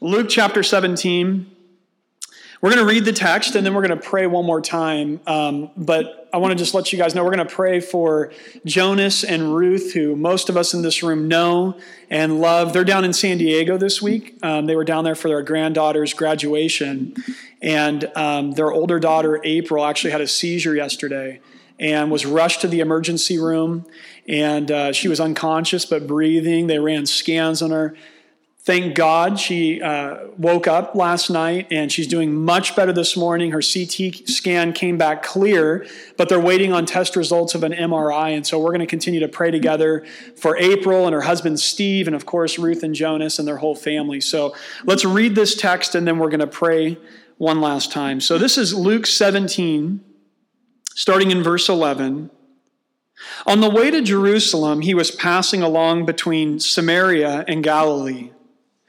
Luke chapter 17. We're going to read the text and then we're going to pray one more time. Um, but I want to just let you guys know we're going to pray for Jonas and Ruth, who most of us in this room know and love. They're down in San Diego this week. Um, they were down there for their granddaughter's graduation. And um, their older daughter, April, actually had a seizure yesterday and was rushed to the emergency room. And uh, she was unconscious but breathing. They ran scans on her Thank God she uh, woke up last night and she's doing much better this morning. Her CT scan came back clear, but they're waiting on test results of an MRI. And so we're going to continue to pray together for April and her husband Steve, and of course, Ruth and Jonas and their whole family. So let's read this text and then we're going to pray one last time. So this is Luke 17, starting in verse 11. On the way to Jerusalem, he was passing along between Samaria and Galilee.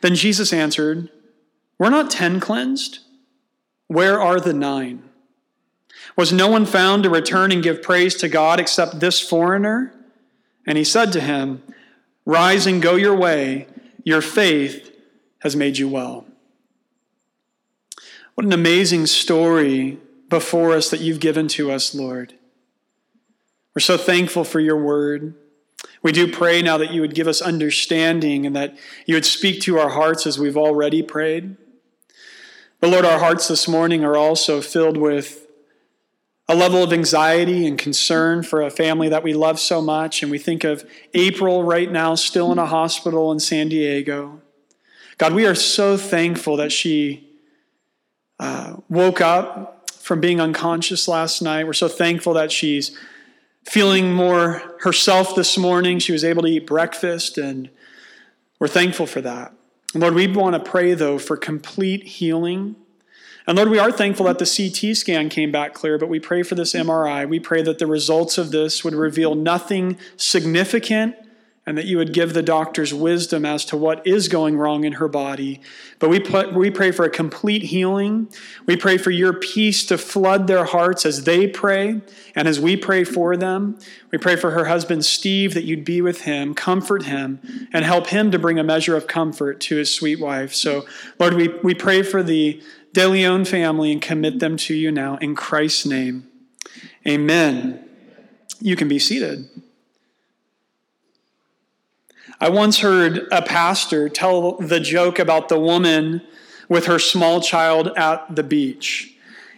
Then Jesus answered, Were not ten cleansed? Where are the nine? Was no one found to return and give praise to God except this foreigner? And he said to him, Rise and go your way. Your faith has made you well. What an amazing story before us that you've given to us, Lord. We're so thankful for your word. We do pray now that you would give us understanding and that you would speak to our hearts as we've already prayed. But Lord, our hearts this morning are also filled with a level of anxiety and concern for a family that we love so much. And we think of April right now, still in a hospital in San Diego. God, we are so thankful that she uh, woke up from being unconscious last night. We're so thankful that she's feeling more herself this morning. She was able to eat breakfast, and we're thankful for that. Lord, we want to pray, though, for complete healing. And Lord, we are thankful that the CT scan came back clear, but we pray for this MRI. We pray that the results of this would reveal nothing significant and that you would give the doctors wisdom as to what is going wrong in her body. But we, put, we pray for a complete healing. We pray for your peace to flood their hearts as they pray and as we pray for them. We pray for her husband, Steve, that you'd be with him, comfort him, and help him to bring a measure of comfort to his sweet wife. So, Lord, we, we pray for the De Leon family and commit them to you now in Christ's name. Amen. You can be seated. I once heard a pastor tell the joke about the woman with her small child at the beach.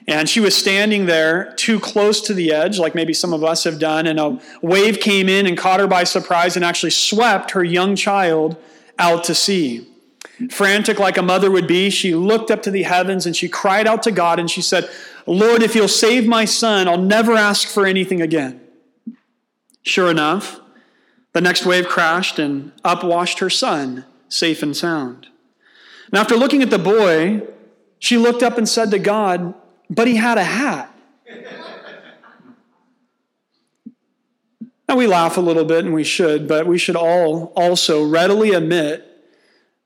And she was standing there too close to the edge, like maybe some of us have done, and a wave came in and caught her by surprise and actually swept her young child out to sea. Frantic like a mother would be, she looked up to the heavens and she cried out to God and she said, Lord, if you'll save my son, I'll never ask for anything again. Sure enough, the next wave crashed and up washed her son, safe and sound. And after looking at the boy, she looked up and said to God, But he had a hat. now we laugh a little bit, and we should, but we should all also readily admit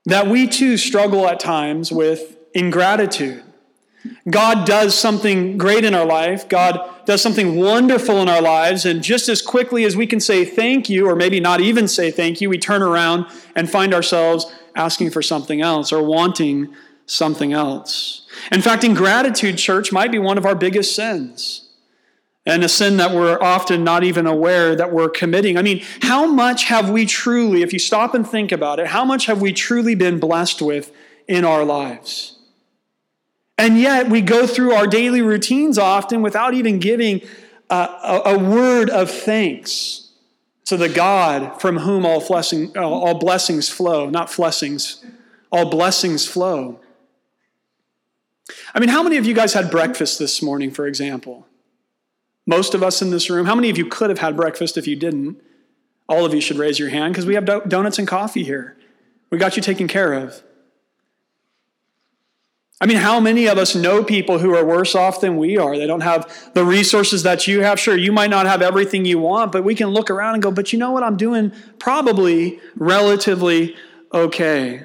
that we too struggle at times with ingratitude. God does something great in our life. God does something wonderful in our lives. And just as quickly as we can say thank you, or maybe not even say thank you, we turn around and find ourselves asking for something else or wanting something else. In fact, ingratitude, church, might be one of our biggest sins. And a sin that we're often not even aware that we're committing. I mean, how much have we truly, if you stop and think about it, how much have we truly been blessed with in our lives? And yet we go through our daily routines often without even giving a, a, a word of thanks to the God from whom all, blessing, all blessings flow, not blessings, all blessings flow. I mean, how many of you guys had breakfast this morning, for example? Most of us in this room. How many of you could have had breakfast if you didn't? All of you should raise your hand because we have donuts and coffee here. We got you taken care of. I mean, how many of us know people who are worse off than we are? They don't have the resources that you have. Sure, you might not have everything you want, but we can look around and go, but you know what? I'm doing probably relatively okay.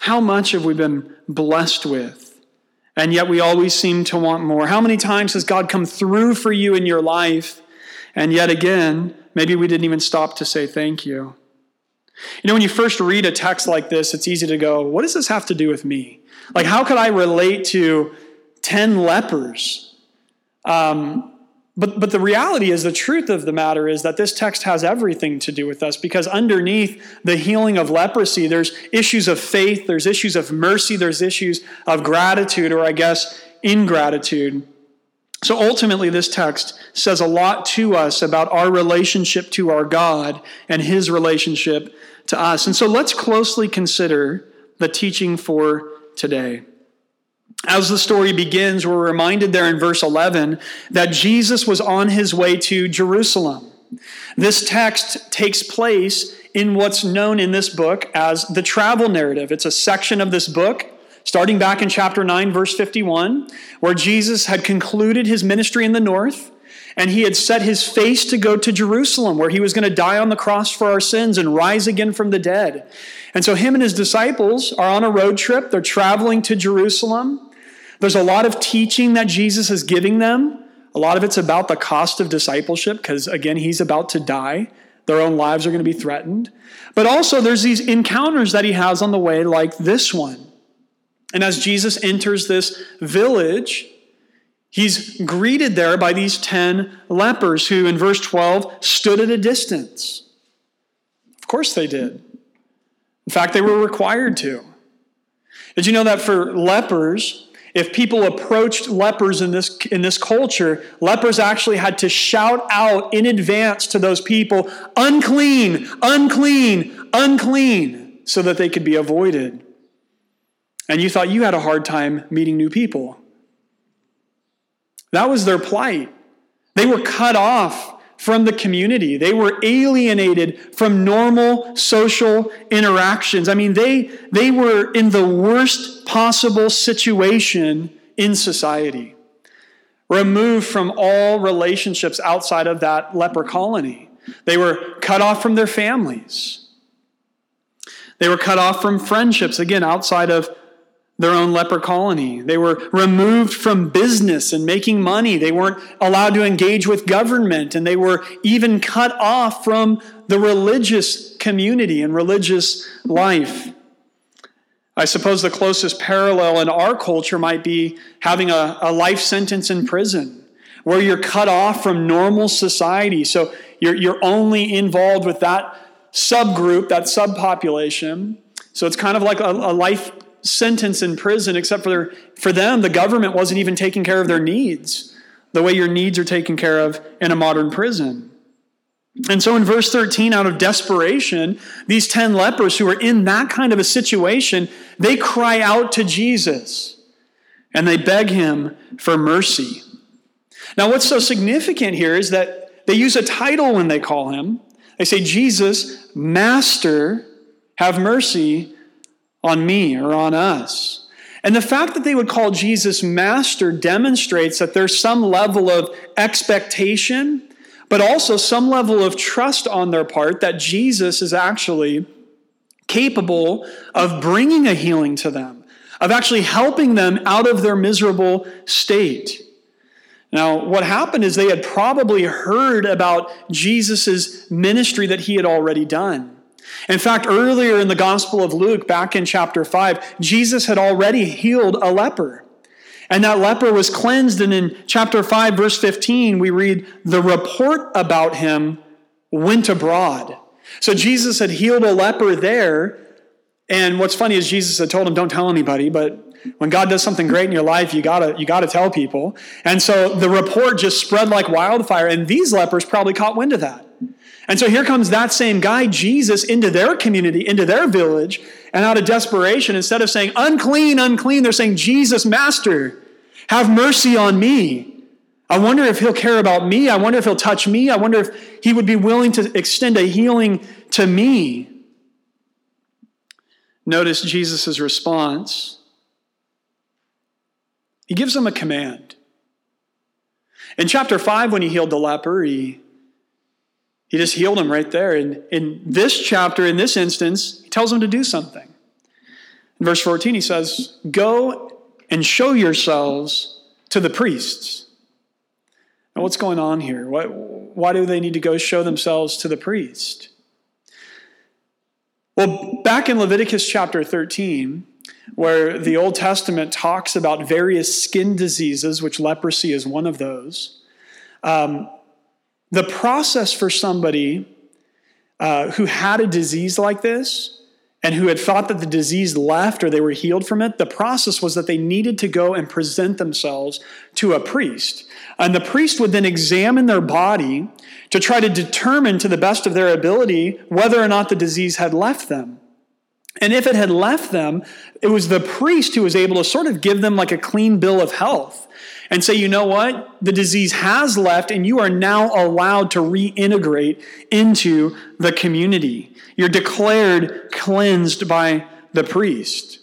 How much have we been blessed with? And yet we always seem to want more. How many times has God come through for you in your life? And yet again, maybe we didn't even stop to say thank you. You know, when you first read a text like this, it's easy to go, what does this have to do with me? Like, how could I relate to 10 lepers? Um, but, but the reality is, the truth of the matter is that this text has everything to do with us because underneath the healing of leprosy, there's issues of faith, there's issues of mercy, there's issues of gratitude, or I guess ingratitude. So ultimately, this text says a lot to us about our relationship to our God and his relationship to us. And so let's closely consider the teaching for today. As the story begins, we're reminded there in verse 11 that Jesus was on his way to Jerusalem. This text takes place in what's known in this book as the travel narrative. It's a section of this book, starting back in chapter 9, verse 51, where Jesus had concluded his ministry in the north and he had set his face to go to Jerusalem, where he was going to die on the cross for our sins and rise again from the dead. And so, him and his disciples are on a road trip. They're traveling to Jerusalem. There's a lot of teaching that Jesus is giving them. A lot of it's about the cost of discipleship, because again, he's about to die. Their own lives are going to be threatened. But also, there's these encounters that he has on the way, like this one. And as Jesus enters this village, He's greeted there by these 10 lepers who, in verse 12, stood at a distance. Of course they did. In fact, they were required to. Did you know that for lepers, if people approached lepers in this, in this culture, lepers actually had to shout out in advance to those people, unclean, unclean, unclean, so that they could be avoided. And you thought you had a hard time meeting new people. That was their plight. They were cut off from the community. They were alienated from normal social interactions. I mean, they, they were in the worst possible situation in society, removed from all relationships outside of that leper colony. They were cut off from their families. They were cut off from friendships, again, outside of their own leper colony. They were removed from business and making money. They weren't allowed to engage with government, and they were even cut off from the religious community and religious life. I suppose the closest parallel in our culture might be having a, a life sentence in prison, where you're cut off from normal society. So you're, you're only involved with that subgroup, that subpopulation. So it's kind of like a, a life sentence in prison, except for, their, for them, the government wasn't even taking care of their needs the way your needs are taken care of in a modern prison. And so in verse 13, out of desperation, these 10 lepers who are in that kind of a situation, they cry out to Jesus and they beg him for mercy. Now, what's so significant here is that they use a title when they call him. They say, Jesus, Master, have mercy on me or on us. And the fact that they would call Jesus master demonstrates that there's some level of expectation, but also some level of trust on their part that Jesus is actually capable of bringing a healing to them, of actually helping them out of their miserable state. Now, what happened is they had probably heard about Jesus' ministry that he had already done. In fact, earlier in the Gospel of Luke, back in chapter 5, Jesus had already healed a leper. And that leper was cleansed. And in chapter 5, verse 15, we read, The report about him went abroad. So Jesus had healed a leper there. And what's funny is Jesus had told him, Don't tell anybody, but when God does something great in your life, you gotta, you gotta tell people. And so the report just spread like wildfire. And these lepers probably caught wind of that. And so here comes that same guy, Jesus, into their community, into their village, and out of desperation, instead of saying, unclean, unclean, they're saying, Jesus, Master, have mercy on me. I wonder if he'll care about me. I wonder if he'll touch me. I wonder if he would be willing to extend a healing to me. notice Jesus' response. He gives them a command. In chapter 5, when he healed the leper, he, he just healed him right there. And in this chapter, in this instance, he tells him to do something. In verse 14, he says, Go and show yourselves to the priests. Now, what's going on here? Why, why do they need to go show themselves to the priest? Well, back in Leviticus chapter 13, where the Old Testament talks about various skin diseases, which leprosy is one of those, um, the process for somebody uh, who had a disease like this and who had thought that the disease left or they were healed from it, the process was that they needed to go and present themselves to a priest. And the priest would then examine their body to try to determine to the best of their ability whether or not the disease had left them. And if it had left them, it was the priest who was able to sort of give them like a clean bill of health and say, you know what? The disease has left, and you are now allowed to reintegrate into the community. You're declared cleansed by the priest.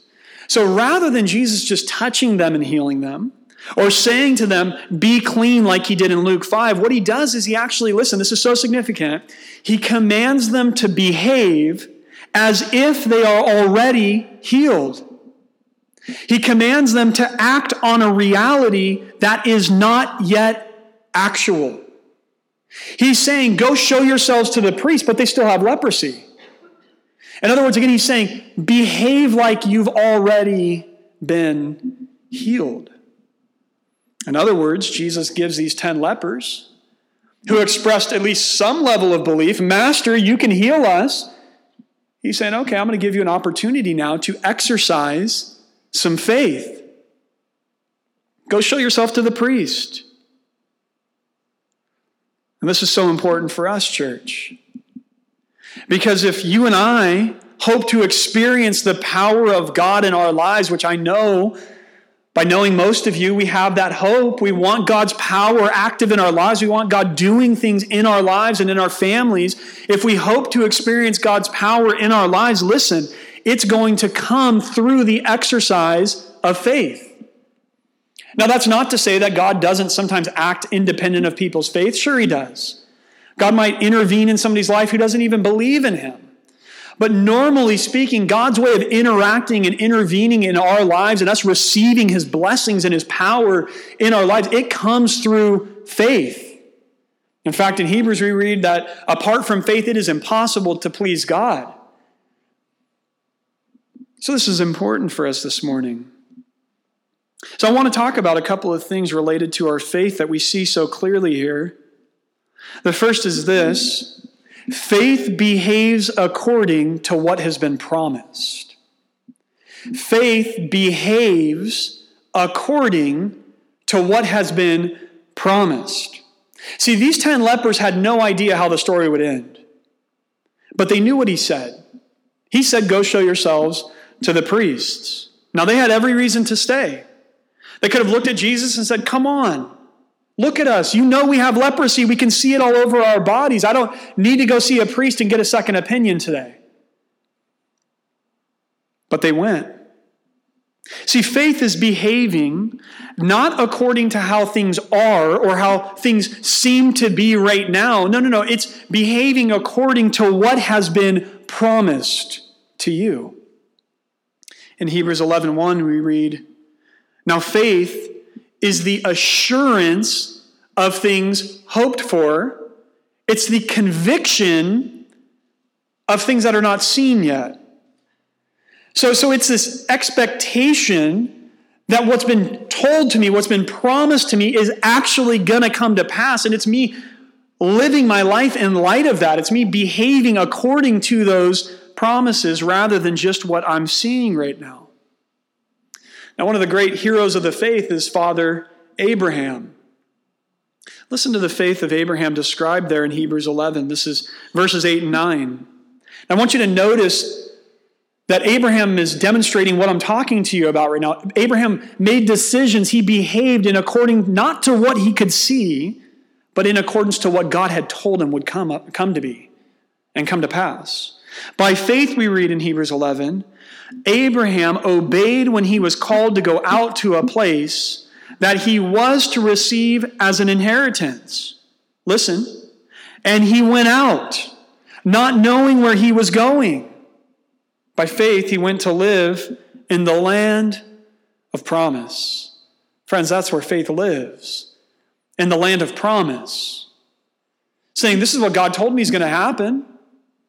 So rather than Jesus just touching them and healing them, or saying to them, be clean like he did in Luke 5, what he does is he actually, listen, this is so significant. He commands them to behave as if they are already healed. He commands them to act on a reality that is not yet actual. He's saying, go show yourselves to the priest, but they still have leprosy. In other words, again, he's saying, behave like you've already been healed. In other words, Jesus gives these 10 lepers who expressed at least some level of belief Master, you can heal us. He's saying, okay, I'm going to give you an opportunity now to exercise some faith. Go show yourself to the priest. And this is so important for us, church. Because if you and I hope to experience the power of God in our lives, which I know by knowing most of you, we have that hope. We want God's power active in our lives. We want God doing things in our lives and in our families. If we hope to experience God's power in our lives, listen, it's going to come through the exercise of faith. Now, that's not to say that God doesn't sometimes act independent of people's faith. Sure, He does. God might intervene in somebody's life who doesn't even believe in Him. But normally speaking, God's way of interacting and intervening in our lives and us receiving his blessings and his power in our lives, it comes through faith. In fact, in Hebrews, we read that apart from faith, it is impossible to please God. So, this is important for us this morning. So, I want to talk about a couple of things related to our faith that we see so clearly here. The first is this Faith behaves according to what has been promised. Faith behaves according to what has been promised. See, these 10 lepers had no idea how the story would end, but they knew what he said. He said, Go show yourselves to the priests. Now, they had every reason to stay. They could have looked at Jesus and said, Come on, Look at us. You know we have leprosy. We can see it all over our bodies. I don't need to go see a priest and get a second opinion today. But they went. See, faith is behaving not according to how things are or how things seem to be right now. No, no, no. It's behaving according to what has been promised to you. In Hebrews 11:1 1, we read, "Now faith is the assurance of things hoped for, it's the conviction of things that are not seen yet. So, so it's this expectation that what's been told to me, what's been promised to me, is actually going to come to pass. And it's me living my life in light of that. It's me behaving according to those promises rather than just what I'm seeing right now. Now, one of the great heroes of the faith is Father Abraham. Listen to the faith of Abraham described there in Hebrews 11. This is verses 8 and 9. I want you to notice that Abraham is demonstrating what I'm talking to you about right now. Abraham made decisions. He behaved in according not to what he could see, but in accordance to what God had told him would come, up, come to be and come to pass. By faith, we read in Hebrews 11, Abraham obeyed when he was called to go out to a place that he was to receive as an inheritance. Listen, and he went out, not knowing where he was going. By faith, he went to live in the land of promise. Friends, that's where faith lives, in the land of promise. Saying, This is what God told me is going to happen.